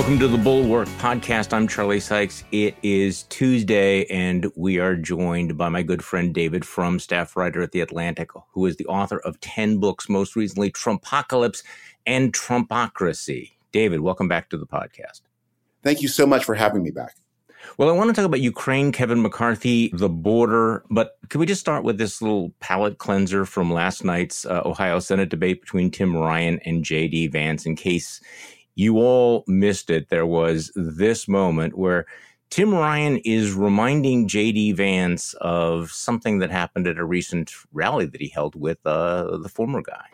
Welcome to the Bulwark Podcast. I'm Charlie Sykes. It is Tuesday, and we are joined by my good friend David Frum, staff writer at The Atlantic, who is the author of 10 books, most recently Trumpocalypse and Trumpocracy. David, welcome back to the podcast. Thank you so much for having me back. Well, I want to talk about Ukraine, Kevin McCarthy, the border, but can we just start with this little palate cleanser from last night's uh, Ohio Senate debate between Tim Ryan and J.D. Vance in case you all missed it. There was this moment where Tim Ryan is reminding JD Vance of something that happened at a recent rally that he held with uh, the former guy.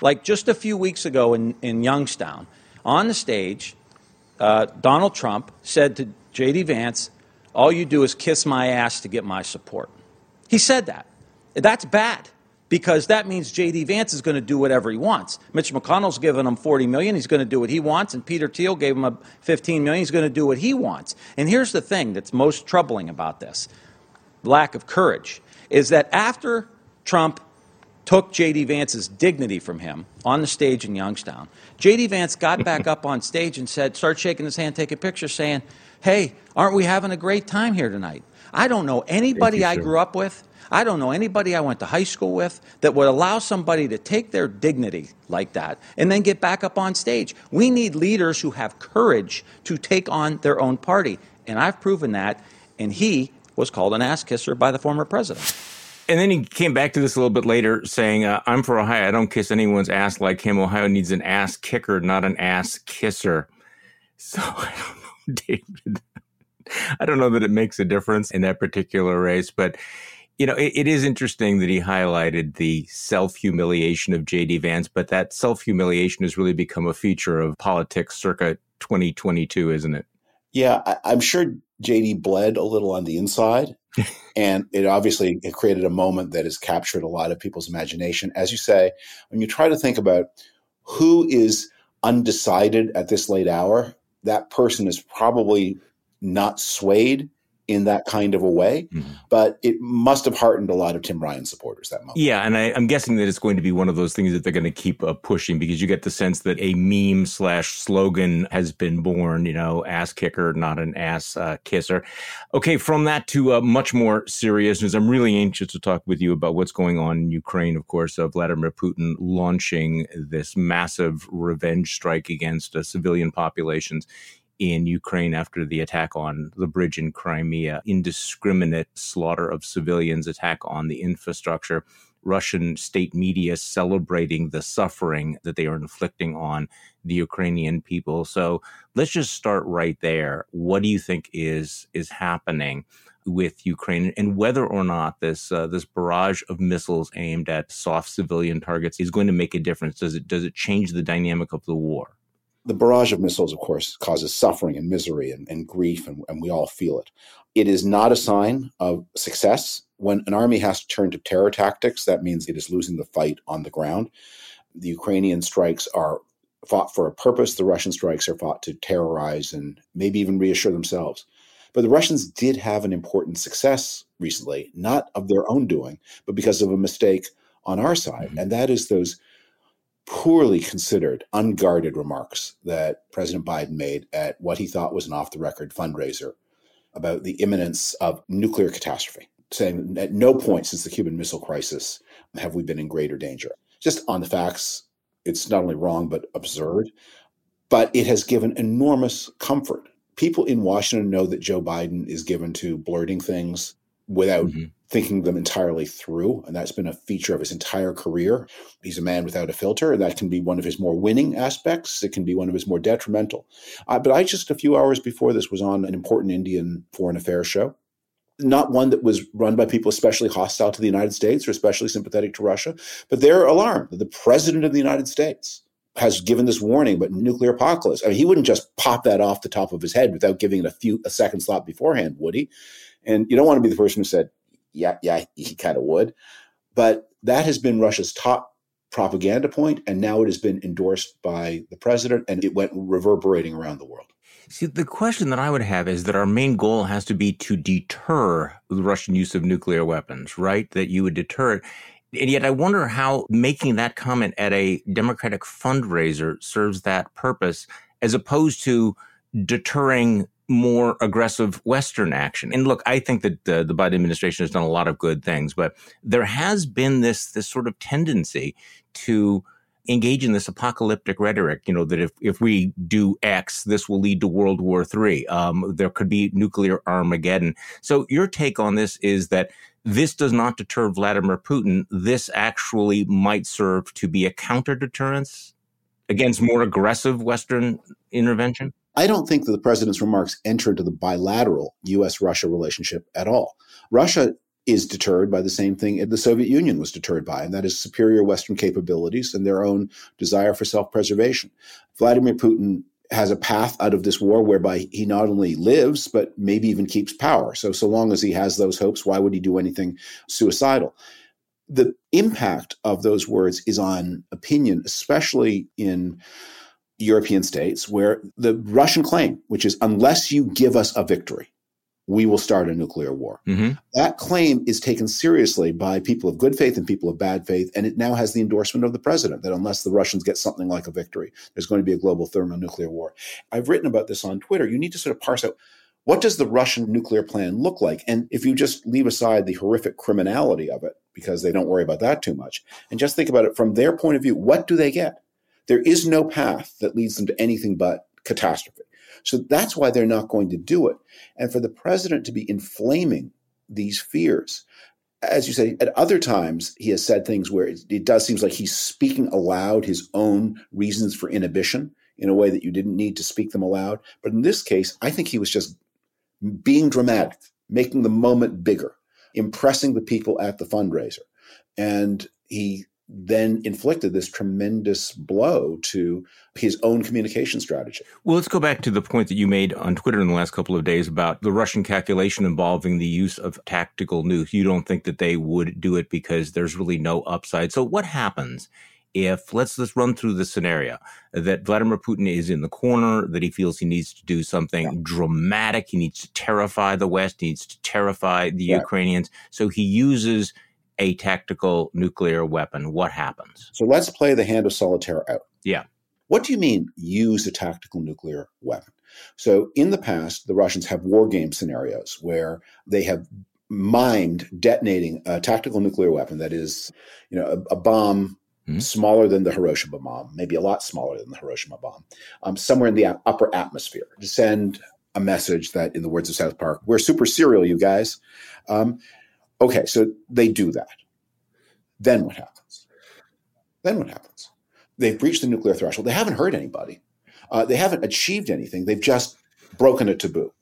Like just a few weeks ago in, in Youngstown, on the stage, uh, Donald Trump said to JD Vance, All you do is kiss my ass to get my support. He said that. That's bad because that means J.D. Vance is going to do whatever he wants. Mitch McConnell's given him 40 million. He's going to do what he wants. And Peter Thiel gave him a 15 million. He's going to do what he wants. And here's the thing that's most troubling about this lack of courage is that after Trump took J.D. Vance's dignity from him on the stage in Youngstown, J.D. Vance got back up on stage and said, started shaking his hand, take a picture, saying, Hey, aren't we having a great time here tonight? I don't know anybody you, I grew up with I don't know anybody I went to high school with that would allow somebody to take their dignity like that and then get back up on stage. We need leaders who have courage to take on their own party. And I've proven that. And he was called an ass kisser by the former president. And then he came back to this a little bit later saying, uh, I'm for Ohio. I don't kiss anyone's ass like him. Ohio needs an ass kicker, not an ass kisser. So I don't know, David. I don't know that it makes a difference in that particular race, but you know, it, it is interesting that he highlighted the self humiliation of J.D. Vance, but that self humiliation has really become a feature of politics circa 2022, isn't it? Yeah, I, am sure JD bled a little on the inside. and it obviously it created a moment that has captured a lot of people's imagination. As you say, when you try to think about who is undecided at this late hour, that person is probably not swayed in that kind of a way. Mm-hmm. But it must have heartened a lot of Tim Ryan supporters that moment. Yeah, and I, am guessing that it's going to be one of those things that they're going to keep uh, pushing because you get the sense that a meme slash slogan has been born. You know, ass kicker, not an ass uh, kisser. Okay, from that to uh, much more serious news. I'm really anxious to talk with you about what's going on in Ukraine. Of course, of Vladimir Putin launching this massive revenge strike against uh, civilian populations in Ukraine after the attack on the bridge in Crimea, indiscriminate slaughter of civilians, attack on the infrastructure, Russian state media celebrating the suffering that they are inflicting on the Ukrainian people. So let's just start right there. What do you think is is happening? with Ukraine and whether or not this uh, this barrage of missiles aimed at soft civilian targets is going to make a difference. Does it does it change the dynamic of the war? The barrage of missiles, of course, causes suffering and misery and, and grief, and, and we all feel it. It is not a sign of success. When an army has to turn to terror tactics, that means it is losing the fight on the ground. The Ukrainian strikes are fought for a purpose. The Russian strikes are fought to terrorize and maybe even reassure themselves. But the Russians did have an important success recently, not of their own doing, but because of a mistake on our side. Mm-hmm. And that is those poorly considered, unguarded remarks that President Biden made at what he thought was an off the record fundraiser about the imminence of nuclear catastrophe, saying at no point since the Cuban Missile Crisis have we been in greater danger. Just on the facts, it's not only wrong, but absurd. But it has given enormous comfort. People in Washington know that Joe Biden is given to blurting things without mm-hmm thinking them entirely through. And that's been a feature of his entire career. He's a man without a filter. And that can be one of his more winning aspects. It can be one of his more detrimental. Uh, but I just a few hours before this was on an important Indian foreign affairs show. Not one that was run by people especially hostile to the United States or especially sympathetic to Russia, but they're alarmed that the president of the United States has given this warning about nuclear apocalypse. I mean, he wouldn't just pop that off the top of his head without giving it a few a second thought beforehand, would he? And you don't want to be the person who said, yeah, yeah, he kind of would. But that has been Russia's top propaganda point, and now it has been endorsed by the president, and it went reverberating around the world. See, the question that I would have is that our main goal has to be to deter the Russian use of nuclear weapons, right? That you would deter it. And yet I wonder how making that comment at a Democratic fundraiser serves that purpose as opposed to deterring more aggressive Western action. And look, I think that uh, the Biden administration has done a lot of good things, but there has been this this sort of tendency to engage in this apocalyptic rhetoric. You know that if if we do X, this will lead to World War III. Um, there could be nuclear Armageddon. So your take on this is that this does not deter Vladimir Putin. This actually might serve to be a counter deterrence against more aggressive Western intervention. I don't think that the president's remarks enter into the bilateral US Russia relationship at all. Russia is deterred by the same thing the Soviet Union was deterred by, and that is superior Western capabilities and their own desire for self preservation. Vladimir Putin has a path out of this war whereby he not only lives, but maybe even keeps power. So, so long as he has those hopes, why would he do anything suicidal? The impact of those words is on opinion, especially in European states, where the Russian claim, which is unless you give us a victory, we will start a nuclear war. Mm-hmm. That claim is taken seriously by people of good faith and people of bad faith, and it now has the endorsement of the president that unless the Russians get something like a victory, there's going to be a global thermonuclear war. I've written about this on Twitter. You need to sort of parse out what does the Russian nuclear plan look like? And if you just leave aside the horrific criminality of it, because they don't worry about that too much, and just think about it from their point of view, what do they get? There is no path that leads them to anything but catastrophe. So that's why they're not going to do it. And for the president to be inflaming these fears, as you say, at other times he has said things where it, it does seems like he's speaking aloud his own reasons for inhibition in a way that you didn't need to speak them aloud. But in this case, I think he was just being dramatic, making the moment bigger, impressing the people at the fundraiser. And he then inflicted this tremendous blow to his own communication strategy. Well, let's go back to the point that you made on Twitter in the last couple of days about the Russian calculation involving the use of tactical nukes. You don't think that they would do it because there's really no upside. So, what happens if let's let's run through the scenario that Vladimir Putin is in the corner, that he feels he needs to do something yeah. dramatic, he needs to terrify the West, he needs to terrify the yeah. Ukrainians. So he uses a tactical nuclear weapon, what happens? So let's play the hand of solitaire out. Yeah. What do you mean use a tactical nuclear weapon? So in the past, the Russians have war game scenarios where they have mimed detonating a tactical nuclear weapon that is, you know, a, a bomb mm-hmm. smaller than the Hiroshima bomb, maybe a lot smaller than the Hiroshima bomb, um, somewhere in the upper atmosphere to send a message that, in the words of South Park, we're super serial, you guys. Um, Okay, so they do that. Then what happens? Then what happens? They've breached the nuclear threshold. They haven't hurt anybody. Uh, they haven't achieved anything. They've just broken a taboo.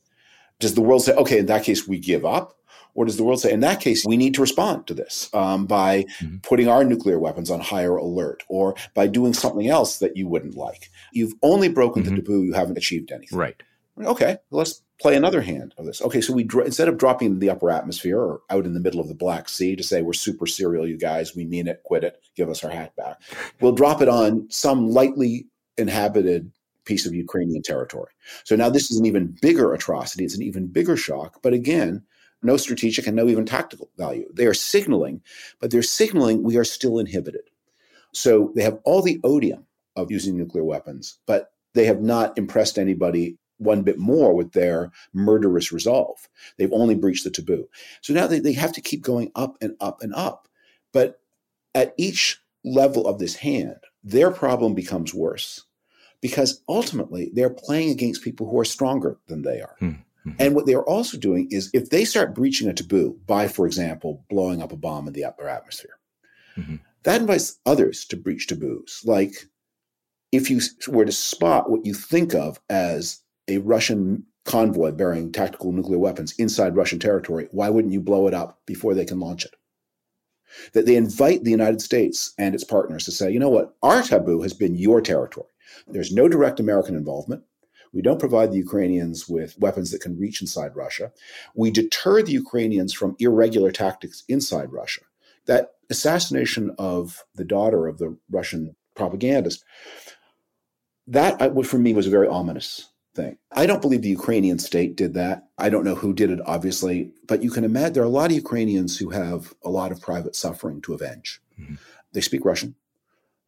Does the world say, okay, in that case, we give up? Or does the world say, in that case, we need to respond to this um, by mm-hmm. putting our nuclear weapons on higher alert or by doing something else that you wouldn't like? You've only broken mm-hmm. the taboo, you haven't achieved anything. Right. Okay, let's play another hand of this. Okay, so we instead of dropping into the upper atmosphere or out in the middle of the Black Sea to say we're super serial, you guys, we mean it, quit it, give us our hat back. We'll drop it on some lightly inhabited piece of Ukrainian territory. So now this is an even bigger atrocity. It's an even bigger shock. But again, no strategic and no even tactical value. They are signaling, but they're signaling we are still inhibited. So they have all the odium of using nuclear weapons, but they have not impressed anybody one bit more with their murderous resolve. They've only breached the taboo. So now they, they have to keep going up and up and up. But at each level of this hand, their problem becomes worse because ultimately they're playing against people who are stronger than they are. Mm-hmm. And what they're also doing is if they start breaching a taboo by, for example, blowing up a bomb in the upper atmosphere, mm-hmm. that invites others to breach taboos. Like if you were to spot what you think of as a Russian convoy bearing tactical nuclear weapons inside Russian territory, why wouldn't you blow it up before they can launch it? That they invite the United States and its partners to say, you know what, our taboo has been your territory. There's no direct American involvement. We don't provide the Ukrainians with weapons that can reach inside Russia. We deter the Ukrainians from irregular tactics inside Russia. That assassination of the daughter of the Russian propagandist, that uh, for me was very ominous thing. I don't believe the Ukrainian state did that. I don't know who did it, obviously, but you can imagine there are a lot of Ukrainians who have a lot of private suffering to avenge. Mm-hmm. They speak Russian.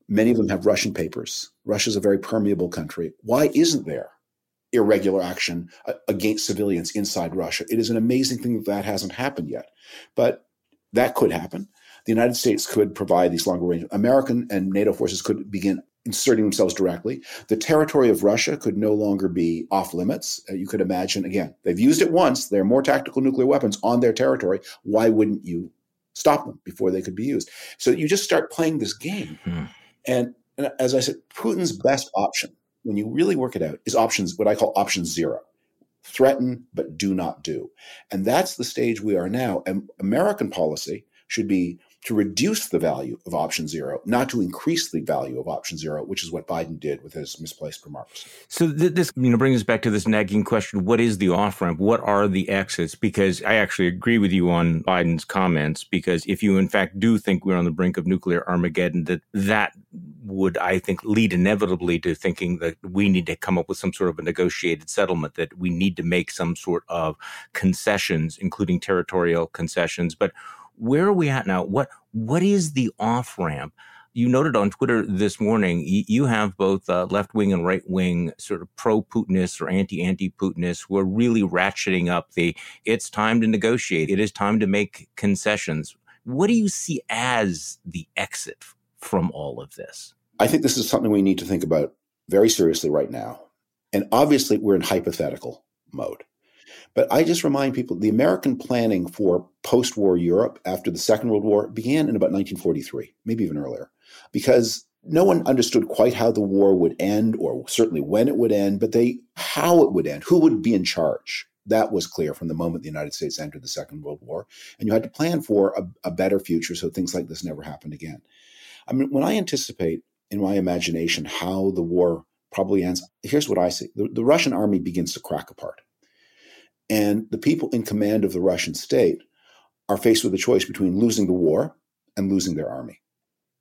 Many of them have Russian papers. Russia's a very permeable country. Why isn't there irregular action uh, against civilians inside Russia? It is an amazing thing that that hasn't happened yet. But that could happen. The United States could provide these longer range. American and NATO forces could begin inserting themselves directly. The territory of Russia could no longer be off limits. Uh, you could imagine, again, they've used it once. There are more tactical nuclear weapons on their territory. Why wouldn't you stop them before they could be used? So you just start playing this game. Hmm. And, and as I said, Putin's best option, when you really work it out, is options, what I call option zero threaten, but do not do. And that's the stage we are now. And American policy should be to reduce the value of option zero, not to increase the value of option zero, which is what Biden did with his misplaced remarks. So th- this you know brings us back to this nagging question: What is the off ramp? What are the exits? Because I actually agree with you on Biden's comments. Because if you in fact do think we're on the brink of nuclear Armageddon, that that would I think lead inevitably to thinking that we need to come up with some sort of a negotiated settlement. That we need to make some sort of concessions, including territorial concessions, but where are we at now? What what is the off ramp? You noted on Twitter this morning, you have both uh, left wing and right wing sort of pro Putinists or anti anti Putinists who are really ratcheting up the it's time to negotiate, it is time to make concessions. What do you see as the exit from all of this? I think this is something we need to think about very seriously right now. And obviously, we're in hypothetical mode. But I just remind people the American planning for post war Europe after the Second World War began in about 1943, maybe even earlier, because no one understood quite how the war would end or certainly when it would end, but they how it would end, who would be in charge. That was clear from the moment the United States entered the Second World War. And you had to plan for a, a better future so things like this never happened again. I mean, when I anticipate in my imagination how the war probably ends, here's what I see the, the Russian army begins to crack apart. And the people in command of the Russian state are faced with a choice between losing the war and losing their army.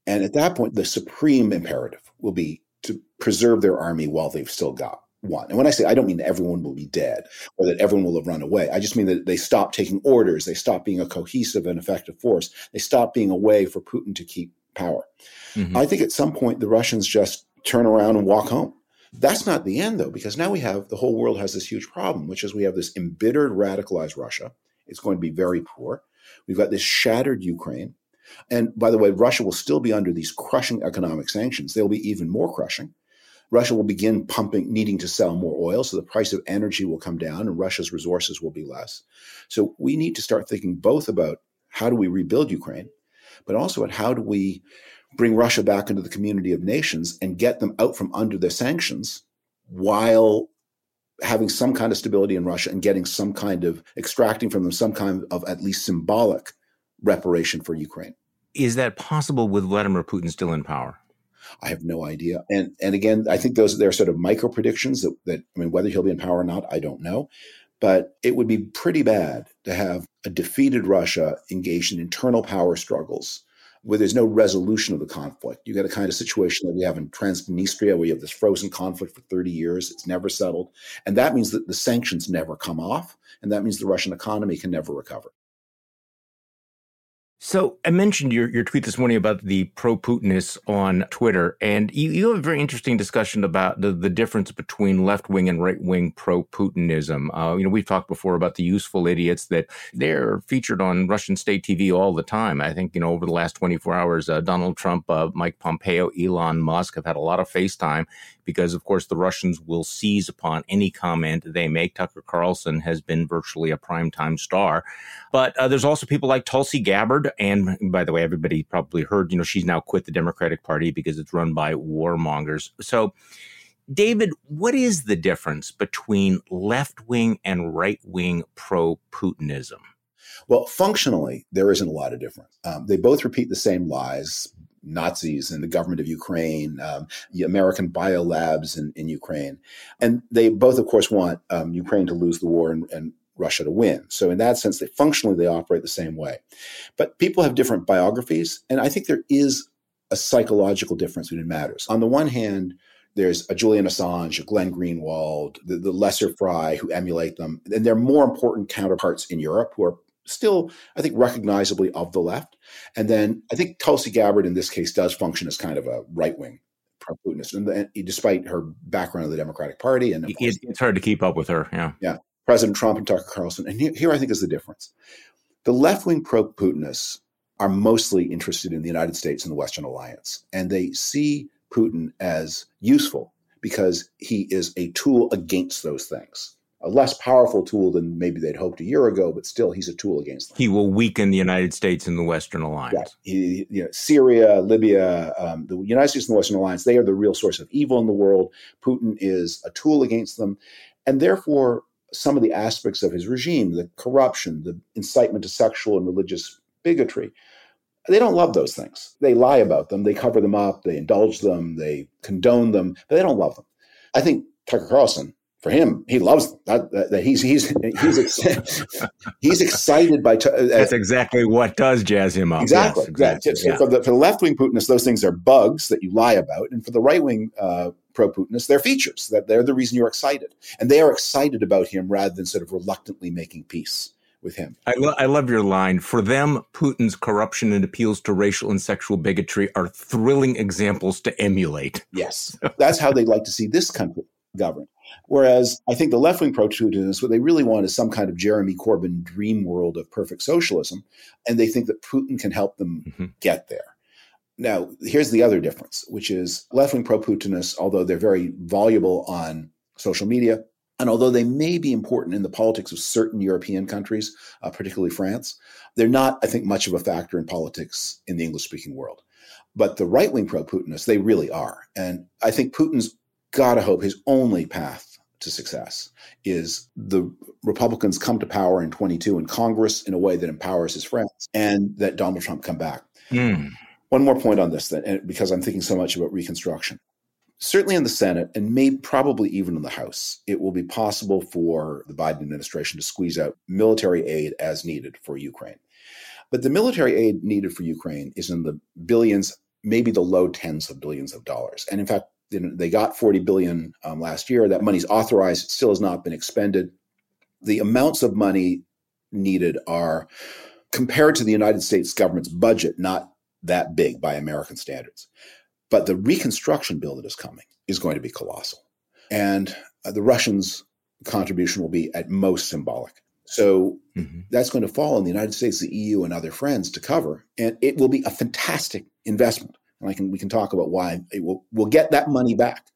And at that point, the supreme imperative will be to preserve their army while they've still got one. And when I say I don't mean everyone will be dead or that everyone will have run away. I just mean that they stop taking orders, they stop being a cohesive and effective force, they stop being a way for Putin to keep power. Mm-hmm. I think at some point the Russians just turn around and walk home. That's not the end, though, because now we have the whole world has this huge problem, which is we have this embittered, radicalized Russia. It's going to be very poor. We've got this shattered Ukraine. And by the way, Russia will still be under these crushing economic sanctions. They'll be even more crushing. Russia will begin pumping, needing to sell more oil, so the price of energy will come down and Russia's resources will be less. So we need to start thinking both about how do we rebuild Ukraine, but also at how do we bring Russia back into the community of nations and get them out from under their sanctions while having some kind of stability in Russia and getting some kind of extracting from them some kind of at least symbolic reparation for Ukraine. Is that possible with Vladimir Putin still in power? I have no idea. And and again, I think those they're sort of micro predictions that, that I mean whether he'll be in power or not, I don't know. But it would be pretty bad to have a defeated Russia engaged in internal power struggles where there's no resolution of the conflict. You get a kind of situation that we have in Transnistria, where you have this frozen conflict for 30 years. It's never settled. And that means that the sanctions never come off. And that means the Russian economy can never recover. So I mentioned your, your tweet this morning about the pro-Putinists on Twitter, and you, you have a very interesting discussion about the, the difference between left-wing and right-wing pro-Putinism. Uh, you know, we've talked before about the useful idiots that they're featured on Russian state TV all the time. I think, you know, over the last 24 hours, uh, Donald Trump, uh, Mike Pompeo, Elon Musk have had a lot of FaceTime because, of course, the Russians will seize upon any comment they make. Tucker Carlson has been virtually a primetime star. But uh, there's also people like Tulsi Gabbard. And by the way, everybody probably heard, you know, she's now quit the Democratic Party because it's run by warmongers. So, David, what is the difference between left wing and right wing pro Putinism? Well, functionally, there isn't a lot of difference. Um, they both repeat the same lies. Nazis and the government of Ukraine, um, the American biolabs in, in Ukraine. And they both, of course, want um, Ukraine to lose the war and, and Russia to win. So in that sense, they functionally they operate the same way. But people have different biographies, and I think there is a psychological difference between matters. On the one hand, there's a Julian Assange, a Glenn Greenwald, the, the lesser fry who emulate them, and they're more important counterparts in Europe who are still, I think, recognizably of the left. And then I think Tulsi Gabbard in this case does function as kind of a right wing pro Putinist, and despite her background in the Democratic Party, and course, it's hard to keep up with her. Yeah, yeah. President Trump and Tucker Carlson, and here, here I think is the difference. The left wing pro Putinists are mostly interested in the United States and the Western alliance, and they see Putin as useful because he is a tool against those things a less powerful tool than maybe they'd hoped a year ago, but still he's a tool against them. He will weaken the United States and the Western alliance. Yeah. He, you know, Syria, Libya, um, the United States and the Western alliance, they are the real source of evil in the world. Putin is a tool against them. And therefore, some of the aspects of his regime, the corruption, the incitement to sexual and religious bigotry, they don't love those things. They lie about them, they cover them up, they indulge them, they condone them, but they don't love them. I think Tucker Carlson for him, he loves. That, that, that he's he's he's he's excited by. T- uh, That's exactly what does jazz him up. Exactly. Yes, exactly. So yeah. for the for the left wing Putinists, those things are bugs that you lie about, and for the right wing uh, pro Putinists, they're features that they're the reason you're excited, and they are excited about him rather than sort of reluctantly making peace with him. I, lo- I love your line. For them, Putin's corruption and appeals to racial and sexual bigotry are thrilling examples to emulate. Yes, that's how they'd like to see this country governed. Whereas I think the left wing pro Putinists, what they really want is some kind of Jeremy Corbyn dream world of perfect socialism. And they think that Putin can help them mm-hmm. get there. Now, here's the other difference, which is left wing pro Putinists, although they're very voluble on social media, and although they may be important in the politics of certain European countries, uh, particularly France, they're not, I think, much of a factor in politics in the English speaking world. But the right wing pro Putinists, they really are. And I think Putin's gotta hope his only path to success is the Republicans come to power in 22 in Congress in a way that empowers his friends and that Donald Trump come back. Mm. One more point on this, then, because I'm thinking so much about Reconstruction. Certainly in the Senate, and maybe probably even in the House, it will be possible for the Biden administration to squeeze out military aid as needed for Ukraine. But the military aid needed for Ukraine is in the billions, maybe the low tens of billions of dollars. And in fact, they got 40 billion um, last year. That money's authorized. It still has not been expended. The amounts of money needed are compared to the United States government's budget, not that big by American standards. But the reconstruction bill that is coming is going to be colossal. And uh, the Russians' contribution will be at most symbolic. So mm-hmm. that's going to fall on the United States, the EU, and other friends to cover. And it will be a fantastic investment and I can we can talk about why it will we'll get that money back,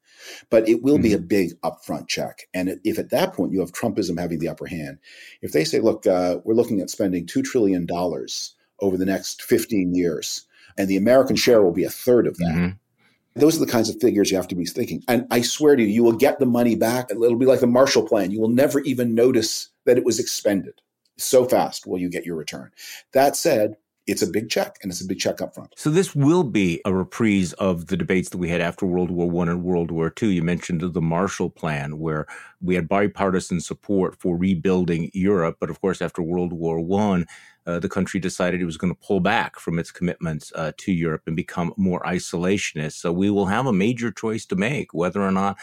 but it will mm-hmm. be a big upfront check. And if at that point you have Trumpism having the upper hand, if they say, look, uh, we're looking at spending two trillion dollars over the next fifteen years, and the American share will be a third of that. Mm-hmm. Those are the kinds of figures you have to be thinking. And I swear to you, you will get the money back. It'll be like the Marshall Plan. You will never even notice that it was expended. So fast will you get your return. That said, it's a big check and it's a big check up front. So this will be a reprise of the debates that we had after World War One and World War Two. You mentioned the Marshall Plan, where we had bipartisan support for rebuilding Europe, but of course, after World War One, uh, the country decided it was going to pull back from its commitments uh, to Europe and become more isolationist. So we will have a major choice to make whether or not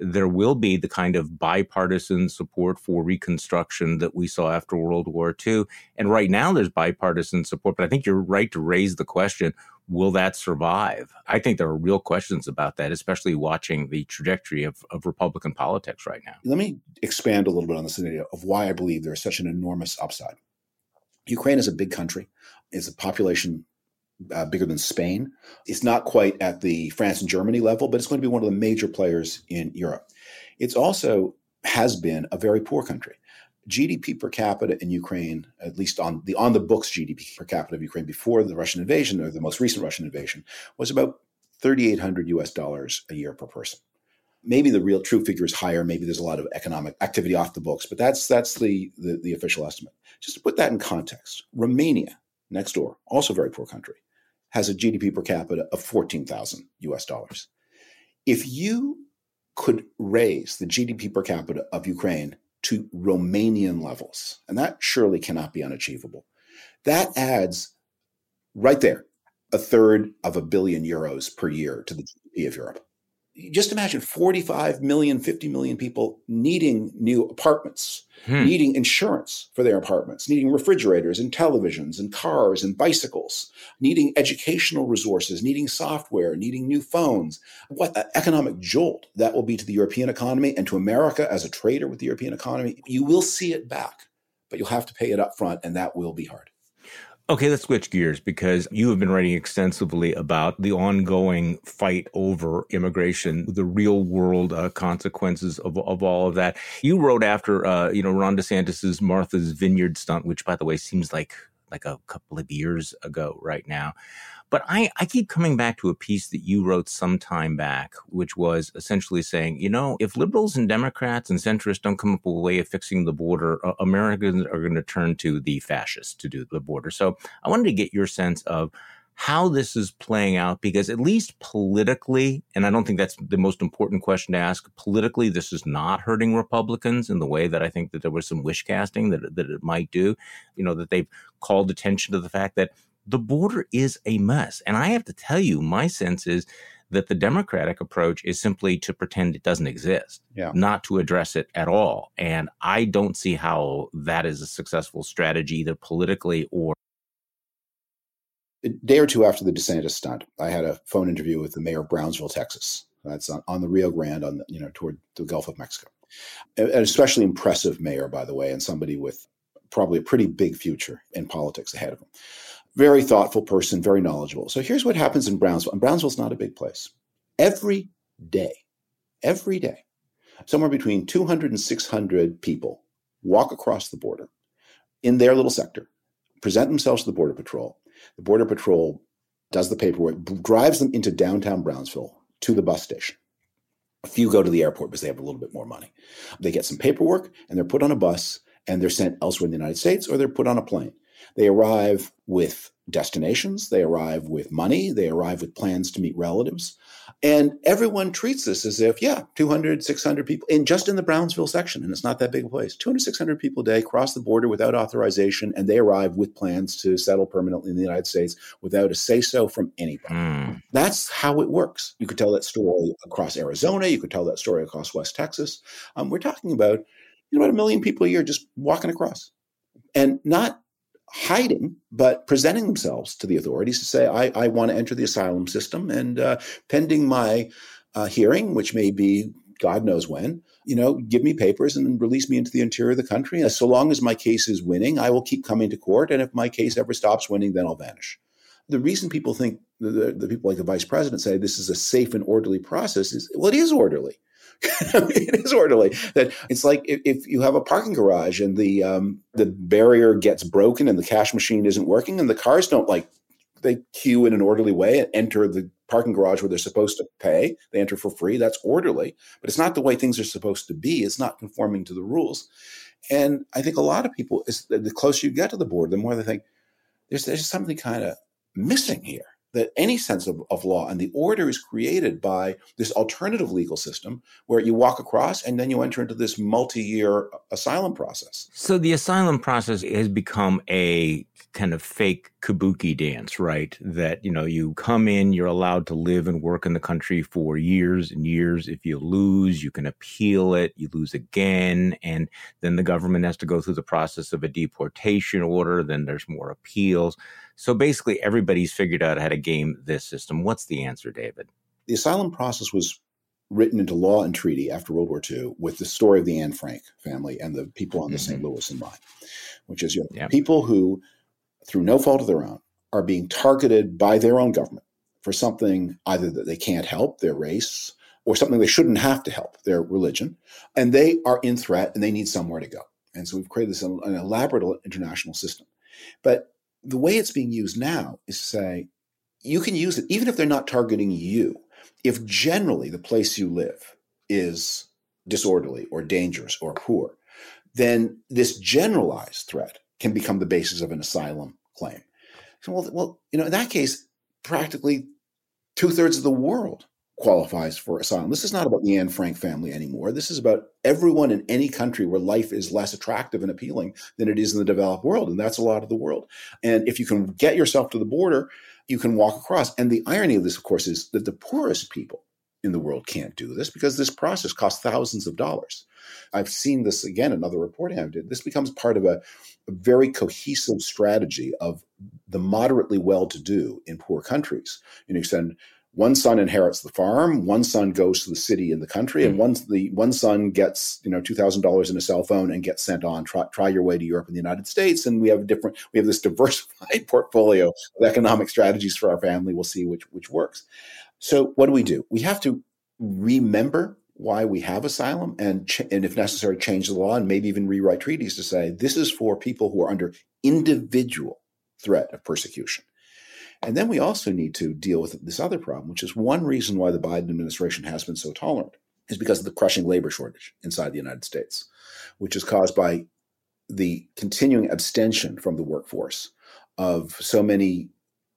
there will be the kind of bipartisan support for reconstruction that we saw after World War II. And right now there's bipartisan support, but I think you're right to raise the question will that survive? I think there are real questions about that, especially watching the trajectory of, of Republican politics right now. Let me expand a little bit on this idea of why I believe there's such an enormous upside. Ukraine is a big country. It's a population uh, bigger than Spain. It's not quite at the France and Germany level, but it's going to be one of the major players in Europe. It's also has been a very poor country. GDP per capita in Ukraine, at least on the on the books GDP per capita of Ukraine before the Russian invasion or the most recent Russian invasion, was about 3,800 US dollars a year per person. Maybe the real true figure is higher. Maybe there's a lot of economic activity off the books, but that's that's the, the, the official estimate. Just to put that in context, Romania, next door, also very poor country, has a GDP per capita of 14,000 US dollars. If you could raise the GDP per capita of Ukraine to Romanian levels, and that surely cannot be unachievable, that adds right there a third of a billion euros per year to the GDP of Europe. Just imagine 45 million, 50 million people needing new apartments, hmm. needing insurance for their apartments, needing refrigerators and televisions and cars and bicycles, needing educational resources, needing software, needing new phones. What an economic jolt that will be to the European economy and to America as a trader with the European economy. You will see it back, but you'll have to pay it up front, and that will be hard. Okay, let's switch gears because you have been writing extensively about the ongoing fight over immigration, the real world uh, consequences of, of all of that. You wrote after, uh, you know, Ron DeSantis's Martha's Vineyard stunt, which, by the way, seems like like a couple of years ago right now. But I, I keep coming back to a piece that you wrote some time back, which was essentially saying, you know, if liberals and Democrats and centrists don't come up with a way of fixing the border, uh, Americans are going to turn to the fascists to do the border. So I wanted to get your sense of how this is playing out because at least politically and i don't think that's the most important question to ask politically this is not hurting republicans in the way that i think that there was some wish casting that, that it might do you know that they've called attention to the fact that the border is a mess. And I have to tell you, my sense is that the Democratic approach is simply to pretend it doesn't exist, yeah. not to address it at all. And I don't see how that is a successful strategy, either politically or. A day or two after the DeSantis stunt, I had a phone interview with the mayor of Brownsville, Texas. That's on, on the Rio Grande, on the, you know, toward the Gulf of Mexico. An especially impressive mayor, by the way, and somebody with probably a pretty big future in politics ahead of him very thoughtful person, very knowledgeable. So here's what happens in Brownsville. And Brownsville's not a big place. Every day, every day, somewhere between 200 and 600 people walk across the border in their little sector, present themselves to the Border Patrol. The Border Patrol does the paperwork, drives them into downtown Brownsville to the bus station. A few go to the airport because they have a little bit more money. They get some paperwork and they're put on a bus and they're sent elsewhere in the United States or they're put on a plane. They arrive with destinations, they arrive with money, they arrive with plans to meet relatives. And everyone treats this as if, yeah, 200, 600 people in just in the Brownsville section, and it's not that big a place. 200, 600 people a day cross the border without authorization, and they arrive with plans to settle permanently in the United States without a say so from anybody. Mm. That's how it works. You could tell that story across Arizona, you could tell that story across West Texas. Um, we're talking about you know, about a million people a year just walking across and not hiding, but presenting themselves to the authorities to say, I, I want to enter the asylum system. And uh, pending my uh, hearing, which may be God knows when, you know, give me papers and release me into the interior of the country. So long as my case is winning, I will keep coming to court. And if my case ever stops winning, then I'll vanish. The reason people think the, the, people like the vice president say this is a safe and orderly process is well, it is orderly. it is orderly. That it's like if, if, you have a parking garage and the um, the barrier gets broken and the cash machine isn't working and the cars don't like they queue in an orderly way and enter the parking garage where they're supposed to pay. They enter for free. That's orderly, but it's not the way things are supposed to be. It's not conforming to the rules. And I think a lot of people, is the closer you get to the board, the more they think there's there's something kind of missing here that any sense of, of law and the order is created by this alternative legal system where you walk across and then you enter into this multi-year uh, asylum process. So the asylum process has become a kind of fake kabuki dance right? That you know you come in you're allowed to live and work in the country for years and years. If you lose you can appeal it. You lose again. And then the government has to go through the process of a deportation order. Then there's more appeals so basically, everybody's figured out how to game this system. What's the answer, David? The asylum process was written into law and treaty after World War II with the story of the Anne Frank family and the people on the mm-hmm. St. Louis in mind, which is you know, yep. people who, through no fault of their own, are being targeted by their own government for something either that they can't help, their race, or something they shouldn't have to help, their religion, and they are in threat and they need somewhere to go. And so we've created this an elaborate international system. But the way it's being used now is to say you can use it even if they're not targeting you. If generally the place you live is disorderly or dangerous or poor, then this generalized threat can become the basis of an asylum claim. So, well, well, you know, in that case, practically two thirds of the world qualifies for asylum. This is not about the Anne Frank family anymore. This is about everyone in any country where life is less attractive and appealing than it is in the developed world. And that's a lot of the world. And if you can get yourself to the border, you can walk across. And the irony of this, of course, is that the poorest people in the world can't do this because this process costs thousands of dollars. I've seen this again in other reporting I've did. This becomes part of a, a very cohesive strategy of the moderately well-to-do in poor countries. You know, you send one son inherits the farm, one son goes to the city in the country, and hmm. one the one son gets you know two thousand dollars in a cell phone and gets sent on. Try, try your way to Europe and the United States, and we have a different we have this diversified portfolio of economic strategies for our family. We'll see which which works. So what do we do? We have to remember why we have asylum and, ch- and if necessary change the law and maybe even rewrite treaties to say this is for people who are under individual threat of persecution and then we also need to deal with this other problem, which is one reason why the Biden administration has been so tolerant is because of the crushing labor shortage inside the United States, which is caused by the continuing abstention from the workforce of so many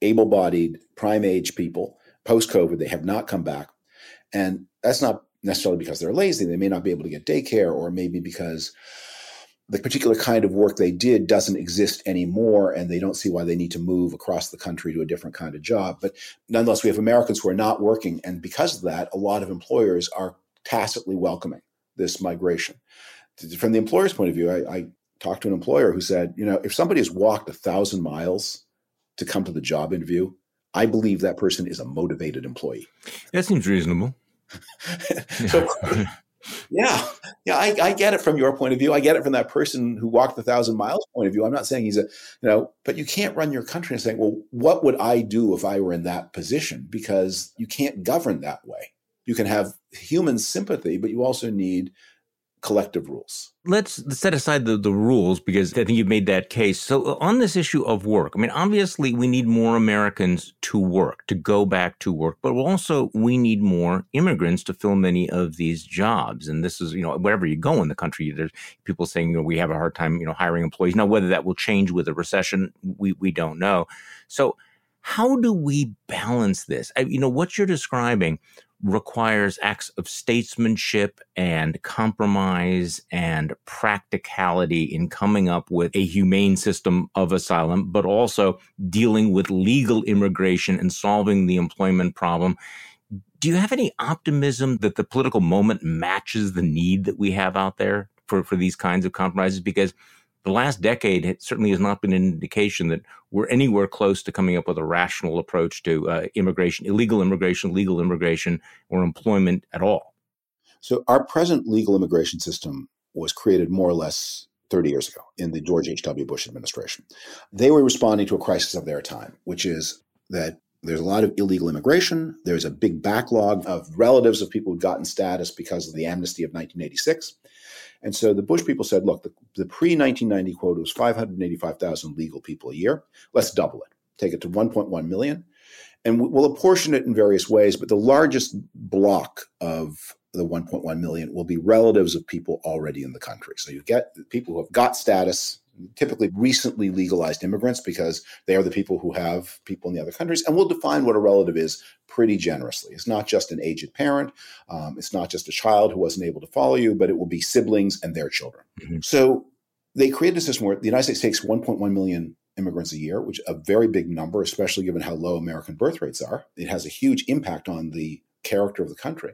able bodied, prime age people. Post COVID, they have not come back. And that's not necessarily because they're lazy. They may not be able to get daycare, or maybe because the particular kind of work they did doesn't exist anymore, and they don't see why they need to move across the country to a different kind of job. But nonetheless, we have Americans who are not working, and because of that, a lot of employers are tacitly welcoming this migration. From the employer's point of view, I, I talked to an employer who said, you know, if somebody has walked a thousand miles to come to the job interview, I believe that person is a motivated employee. That seems reasonable. so, yeah, yeah, I, I, get it from your point of view. I get it from that person who walked a thousand miles point of view. I'm not saying he's a, you know, but you can't run your country and say, well, what would I do if I were in that position? Because you can't govern that way. You can have human sympathy, but you also need collective rules. Let's set aside the, the rules because I think you've made that case. So, uh, on this issue of work, I mean, obviously, we need more Americans to work, to go back to work, but also we need more immigrants to fill many of these jobs. And this is, you know, wherever you go in the country, there's people saying, you know, we have a hard time, you know, hiring employees. Now, whether that will change with a recession, we, we don't know. So, how do we balance this? I, you know, what you're describing requires acts of statesmanship and compromise and practicality in coming up with a humane system of asylum, but also dealing with legal immigration and solving the employment problem. Do you have any optimism that the political moment matches the need that we have out there for, for these kinds of compromises? Because the last decade certainly has not been an indication that we're anywhere close to coming up with a rational approach to uh, immigration, illegal immigration, legal immigration, or employment at all. So, our present legal immigration system was created more or less 30 years ago in the George H.W. Bush administration. They were responding to a crisis of their time, which is that there's a lot of illegal immigration. There's a big backlog of relatives of people who'd gotten status because of the amnesty of 1986. And so the Bush people said, look, the, the pre 1990 quota was 585,000 legal people a year. Let's double it, take it to 1.1 million. And we'll apportion it in various ways, but the largest block of the 1.1 million will be relatives of people already in the country. So you get people who have got status, typically recently legalized immigrants because they are the people who have people in the other countries. And we'll define what a relative is pretty generously. It's not just an aged parent, um, it's not just a child who wasn't able to follow you, but it will be siblings and their children. Mm-hmm. So they created a system where the United States takes 1.1 million immigrants a year, which is a very big number, especially given how low American birth rates are. It has a huge impact on the character of the country.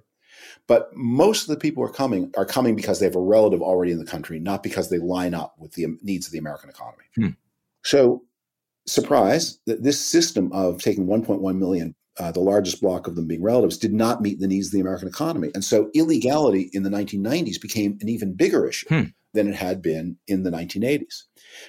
But most of the people who are coming are coming because they have a relative already in the country, not because they line up with the needs of the American economy. Hmm. So, surprise that this system of taking 1.1 million, uh, the largest block of them being relatives, did not meet the needs of the American economy. And so, illegality in the 1990s became an even bigger issue. Hmm. Than it had been in the 1980s.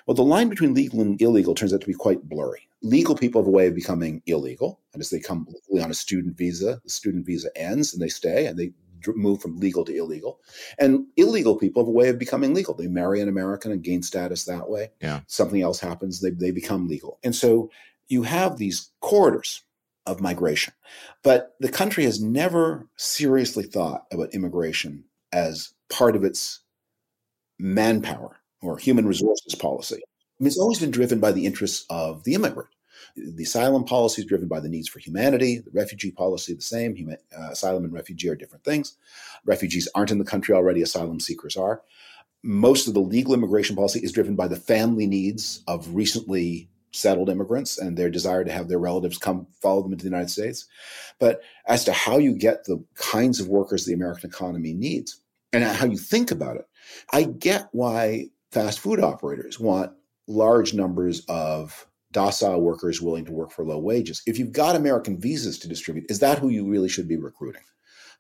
Well, the line between legal and illegal turns out to be quite blurry legal people have a way of becoming illegal. And as they come on a student visa, the student visa ends and they stay and they move from legal to illegal. And illegal people have a way of becoming legal. They marry an American and gain status that way. Yeah. Something else happens, they, they become legal. And so you have these corridors of migration. But the country has never seriously thought about immigration as part of its manpower or human resources policy. It's always been driven by the interests of the immigrant. The asylum policy is driven by the needs for humanity. The refugee policy, the same. Human, uh, asylum and refugee are different things. Refugees aren't in the country already, asylum seekers are. Most of the legal immigration policy is driven by the family needs of recently settled immigrants and their desire to have their relatives come follow them into the United States. But as to how you get the kinds of workers the American economy needs and how you think about it, I get why fast food operators want large numbers of docile workers willing to work for low wages. If you've got American visas to distribute, is that who you really should be recruiting?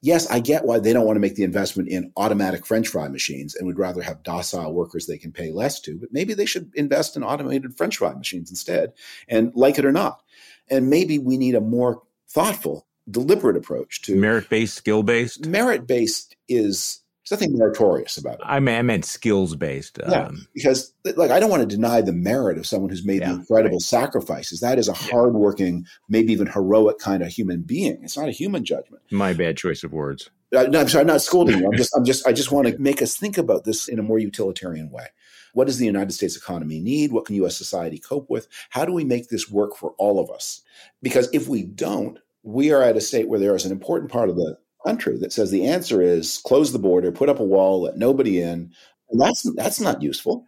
Yes, I get why they don't want to make the investment in automatic French fry machines and would rather have docile workers they can pay less to, but maybe they should invest in automated French fry machines instead, and like it or not. And maybe we need a more thoughtful, deliberate approach to merit based, skill based. Merit based is there's nothing meritorious about it. I, mean, I meant skills based. Um, yeah, because like I don't want to deny the merit of someone who's made yeah, incredible right. sacrifices. That is a yeah. hardworking, maybe even heroic kind of human being. It's not a human judgment. My bad choice of words. Uh, no, I'm sorry, I'm not scolding you. I'm just, I'm just, I just want to make us think about this in a more utilitarian way. What does the United States economy need? What can U.S. society cope with? How do we make this work for all of us? Because if we don't, we are at a state where there is an important part of the country that says the answer is close the border, put up a wall, let nobody in. And that's that's not useful.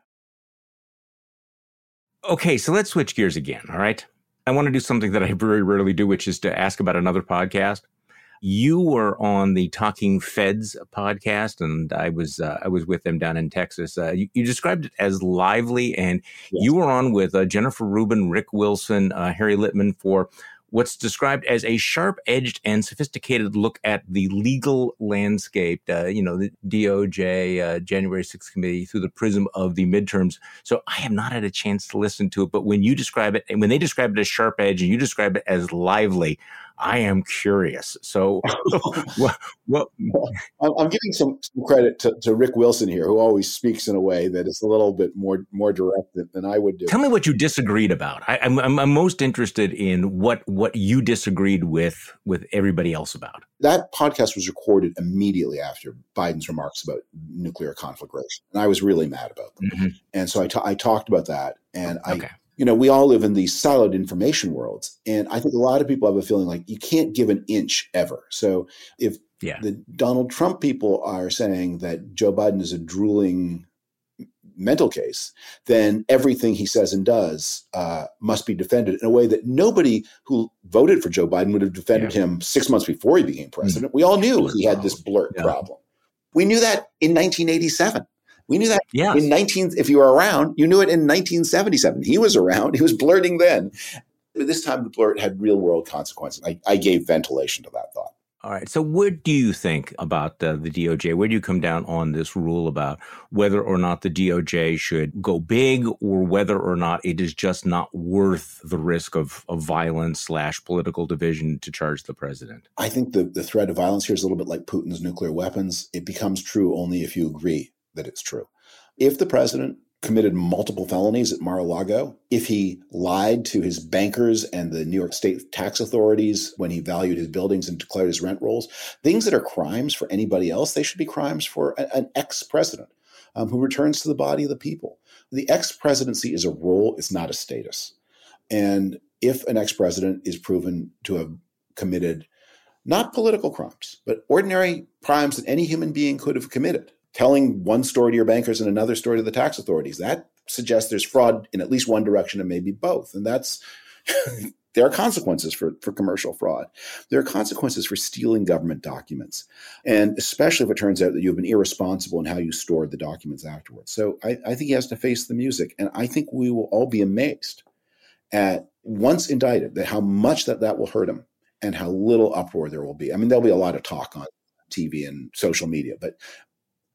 Okay, so let's switch gears again. All right. I want to do something that I very rarely do, which is to ask about another podcast. You were on the Talking Feds podcast, and I was uh, I was with them down in Texas. Uh, you, you, described it as lively, and yes. you were on with uh, Jennifer Rubin, Rick Wilson, uh, Harry Litman for what's described as a sharp edged and sophisticated look at the legal landscape, uh, you know, the DOJ, uh, January 6th committee through the prism of the midterms. So I have not had a chance to listen to it, but when you describe it and when they describe it as sharp edge and you describe it as lively, I am curious. So, well, well, I'm giving some, some credit to, to, Rick Wilson here, who always speaks in a way that is a little bit more more direct than, than I would do. Tell me what you disagreed about. I, am I'm, I'm most interested in what what you disagreed with with everybody else about. That podcast was recorded immediately after Biden's remarks about nuclear conflagration, and I was really mad about them. Mm-hmm. And so I, t- I talked about that, and I okay you know, we all live in these siloed information worlds. And I think a lot of people have a feeling like you can't give an inch ever. So if yeah. the Donald Trump people are saying that Joe Biden is a drooling mental case, then everything he says and does uh, must be defended in a way that nobody who voted for Joe Biden would have defended yeah. him six months before he became president. Mm-hmm. We all knew he had this blurt yeah. problem. We knew that in 1987. We knew that yes. in 19, if you were around, you knew it in 1977. He was around, he was blurting then. But this time the blurt had real world consequences. I, I gave ventilation to that thought. All right. So, what do you think about uh, the DOJ? Where do you come down on this rule about whether or not the DOJ should go big or whether or not it is just not worth the risk of, of violence slash political division to charge the president? I think the, the threat of violence here is a little bit like Putin's nuclear weapons. It becomes true only if you agree that it's true. If the president committed multiple felonies at Mar-a-Lago, if he lied to his bankers and the New York State tax authorities when he valued his buildings and declared his rent rolls, things that are crimes for anybody else, they should be crimes for an ex-president um, who returns to the body of the people. The ex-presidency is a role; it's not a status. And if an ex-president is proven to have committed not political crimes, but ordinary crimes that any human being could have committed, telling one story to your bankers and another story to the tax authorities. That suggests there's fraud in at least one direction and maybe both. And that's there are consequences for, for commercial fraud. There are consequences for stealing government documents. And especially if it turns out that you've been irresponsible in how you stored the documents afterwards. So I, I think he has to face the music. And I think we will all be amazed at once indicted that how much that that will hurt him and how little uproar there will be. I mean, there'll be a lot of talk on TV and social media, but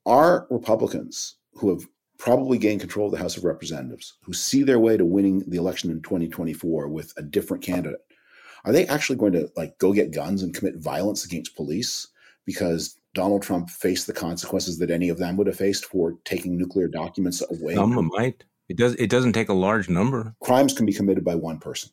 are Republicans who have probably gained control of the House of Representatives, who see their way to winning the election in 2024 with a different candidate, are they actually going to like go get guns and commit violence against police because Donald Trump faced the consequences that any of them would have faced for taking nuclear documents away? Some might. It does. It doesn't take a large number. Crimes can be committed by one person,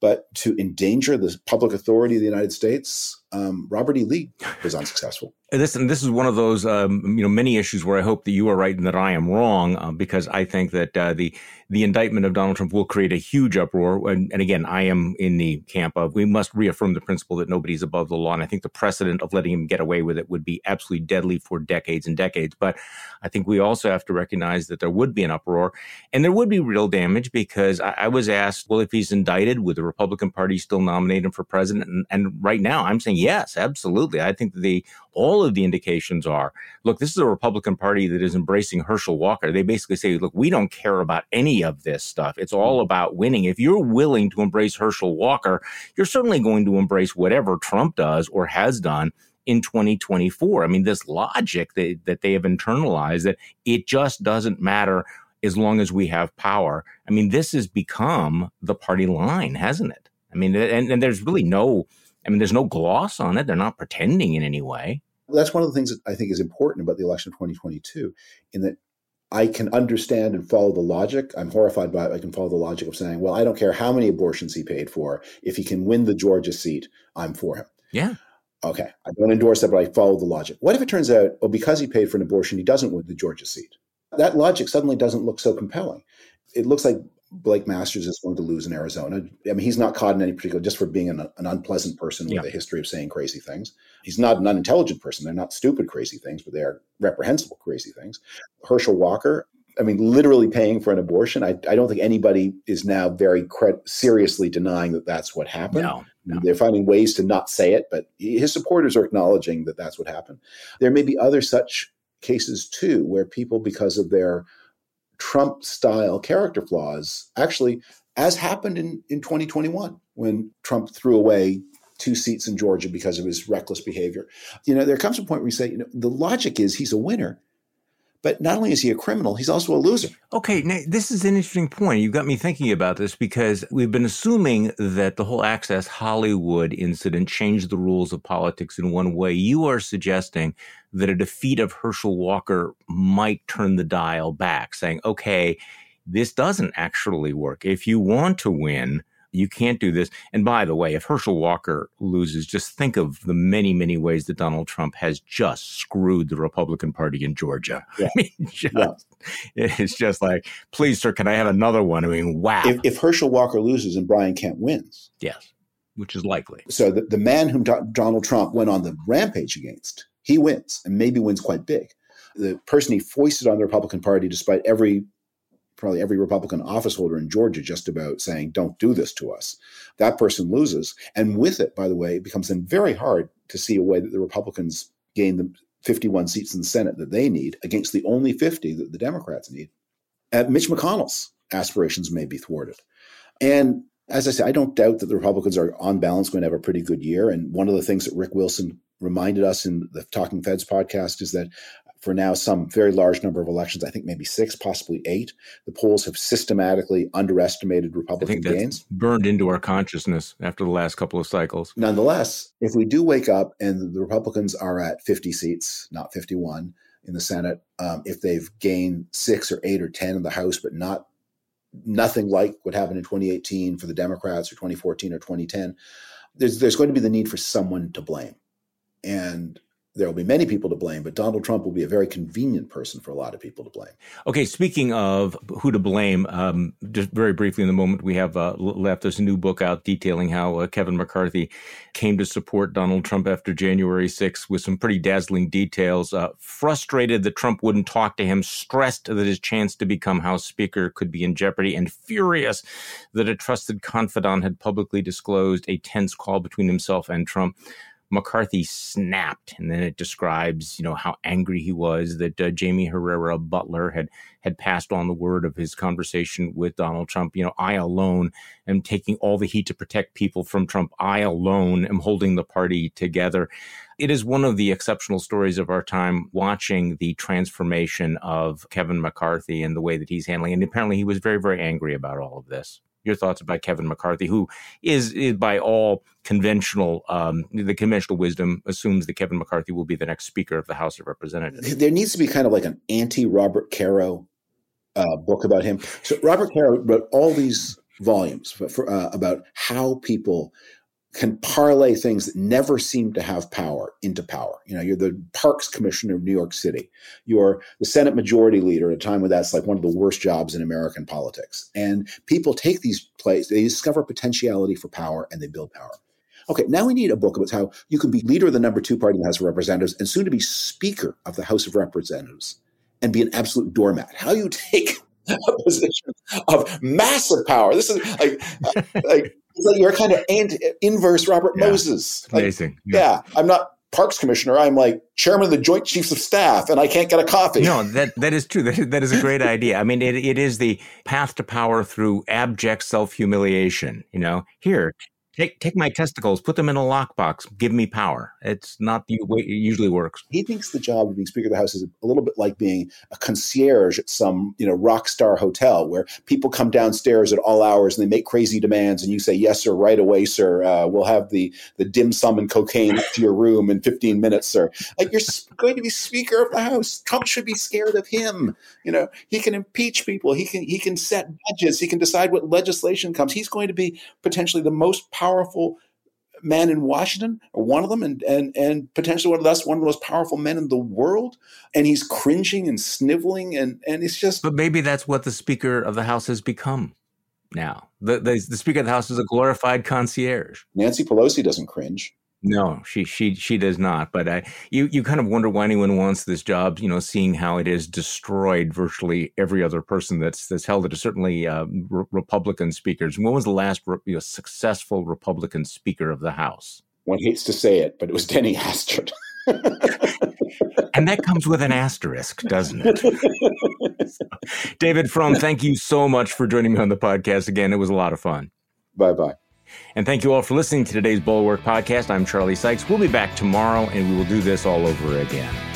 but to endanger the public authority of the United States um, Robert E. Lee was unsuccessful. And this and this is one of those um, you know many issues where I hope that you are right and that I am wrong uh, because I think that uh, the the indictment of Donald Trump will create a huge uproar. And, and, again, I am in the camp of we must reaffirm the principle that nobody's above the law. And I think the precedent of letting him get away with it would be absolutely deadly for decades and decades. But I think we also have to recognize that there would be an uproar and there would be real damage because I, I was asked, well, if he's indicted, would the Republican Party still nominate him for president? And, and right now, I'm saying yes, absolutely. I think the all of the indications are look, this is a Republican Party that is embracing Herschel Walker. They basically say, look, we don't care about any of this stuff. It's all mm-hmm. about winning. If you're willing to embrace Herschel Walker, you're certainly going to embrace whatever Trump does or has done in 2024. I mean, this logic that, that they have internalized that it just doesn't matter as long as we have power. I mean, this has become the party line, hasn't it? I mean, and, and there's really no, I mean, there's no gloss on it. They're not pretending in any way. That's one of the things that I think is important about the election of 2022, in that I can understand and follow the logic. I'm horrified by it. I can follow the logic of saying, well, I don't care how many abortions he paid for. If he can win the Georgia seat, I'm for him. Yeah. Okay. I don't endorse that, but I follow the logic. What if it turns out, well, because he paid for an abortion, he doesn't win the Georgia seat? That logic suddenly doesn't look so compelling. It looks like Blake Masters is going to lose in Arizona. I mean, he's not caught in any particular, just for being an, an unpleasant person with a history of saying crazy things. He's not an unintelligent person. They're not stupid crazy things, but they are reprehensible crazy things. Herschel Walker, I mean, literally paying for an abortion. I, I don't think anybody is now very cre- seriously denying that that's what happened. No, no. They're finding ways to not say it, but his supporters are acknowledging that that's what happened. There may be other such cases too, where people, because of their Trump style character flaws, actually, as happened in, in 2021 when Trump threw away two seats in Georgia because of his reckless behavior. You know, there comes a point where you say, you know, the logic is he's a winner. But not only is he a criminal, he's also a loser. Okay, now, this is an interesting point. You've got me thinking about this because we've been assuming that the whole Access Hollywood incident changed the rules of politics in one way. You are suggesting that a defeat of Herschel Walker might turn the dial back, saying, okay, this doesn't actually work. If you want to win, you can't do this. And by the way, if Herschel Walker loses, just think of the many, many ways that Donald Trump has just screwed the Republican Party in Georgia. Yeah. I mean, just, yeah. it's just like, please, sir, can I have another one? I mean, wow. If, if Herschel Walker loses and Brian Kemp wins. Yes, which is likely. So the, the man whom Do- Donald Trump went on the rampage against, he wins and maybe wins quite big. The person he foisted on the Republican Party, despite every probably every Republican office holder in Georgia just about saying, don't do this to us. That person loses. And with it, by the way, it becomes then very hard to see a way that the Republicans gain the 51 seats in the Senate that they need against the only 50 that the Democrats need. Uh, Mitch McConnell's aspirations may be thwarted. And as I say, I don't doubt that the Republicans are on balance going to have a pretty good year. And one of the things that Rick Wilson reminded us in the Talking Feds podcast is that for now some very large number of elections, I think maybe six, possibly eight. The polls have systematically underestimated Republican gains. Burned into our consciousness after the last couple of cycles. Nonetheless, if we do wake up and the Republicans are at 50 seats, not 51 in the Senate, um, if they've gained six or eight or 10 in the House, but not nothing like what happened in 2018 for the Democrats or 2014 or 2010, there's, there's going to be the need for someone to blame. And there will be many people to blame, but Donald Trump will be a very convenient person for a lot of people to blame. Okay, speaking of who to blame, um, just very briefly in the moment we have uh, left, there's a new book out detailing how uh, Kevin McCarthy came to support Donald Trump after January 6th with some pretty dazzling details. Uh, frustrated that Trump wouldn't talk to him, stressed that his chance to become House Speaker could be in jeopardy, and furious that a trusted confidant had publicly disclosed a tense call between himself and Trump. McCarthy snapped, and then it describes, you know, how angry he was that uh, Jaime Herrera Beutler had had passed on the word of his conversation with Donald Trump. You know, I alone am taking all the heat to protect people from Trump. I alone am holding the party together. It is one of the exceptional stories of our time watching the transformation of Kevin McCarthy and the way that he's handling. And apparently, he was very, very angry about all of this your thoughts about Kevin McCarthy, who is, is by all conventional, um, the conventional wisdom assumes that Kevin McCarthy will be the next Speaker of the House of Representatives. There needs to be kind of like an anti Robert Caro uh, book about him. So Robert Caro wrote all these volumes for, for, uh, about how people can parlay things that never seem to have power into power. You know, you're the Parks Commissioner of New York City. You're the Senate Majority Leader at a time when that's like one of the worst jobs in American politics. And people take these places, they discover potentiality for power and they build power. Okay, now we need a book about how you can be leader of the number two party in the House of Representatives and soon to be Speaker of the House of Representatives and be an absolute doormat. How you take a position of massive power. This is like, like like you're kind of anti, inverse Robert yeah, Moses. Like, amazing. Yeah. yeah, I'm not parks commissioner. I'm like chairman of the Joint Chiefs of Staff, and I can't get a coffee. No, that that is true. That, that is a great idea. I mean, it, it is the path to power through abject self humiliation. You know, here Take take my testicles, put them in a lockbox, give me power. It's not the way it usually works. He thinks the job of being Speaker of the House is a little bit like being a concierge at some you know rock star hotel where people come downstairs at all hours and they make crazy demands, and you say yes sir right away sir. Uh, we'll have the the dim sum and cocaine to your room in 15 minutes, sir. Like you're going to be Speaker of the House. Trump should be scared of him. You know he can impeach people. He can he can set budgets. He can decide what legislation comes. He's going to be potentially the most powerful powerful man in Washington, or one of them, and and and potentially one of that's one of the most powerful men in the world. And he's cringing and sniveling, and and it's just. But maybe that's what the Speaker of the House has become now. The the, the Speaker of the House is a glorified concierge. Nancy Pelosi doesn't cringe. No, she she she does not. But I, you you kind of wonder why anyone wants this job. You know, seeing how it has destroyed virtually every other person that's that's held it. Certainly, uh, re- Republican speakers. When was the last re- you know, successful Republican Speaker of the House? One hates to say it, but it was Denny Hastert. and that comes with an asterisk, doesn't it? so, David Frum, thank you so much for joining me on the podcast again. It was a lot of fun. Bye bye. And thank you all for listening to today's Bulwark podcast. I'm Charlie Sykes. We'll be back tomorrow and we will do this all over again.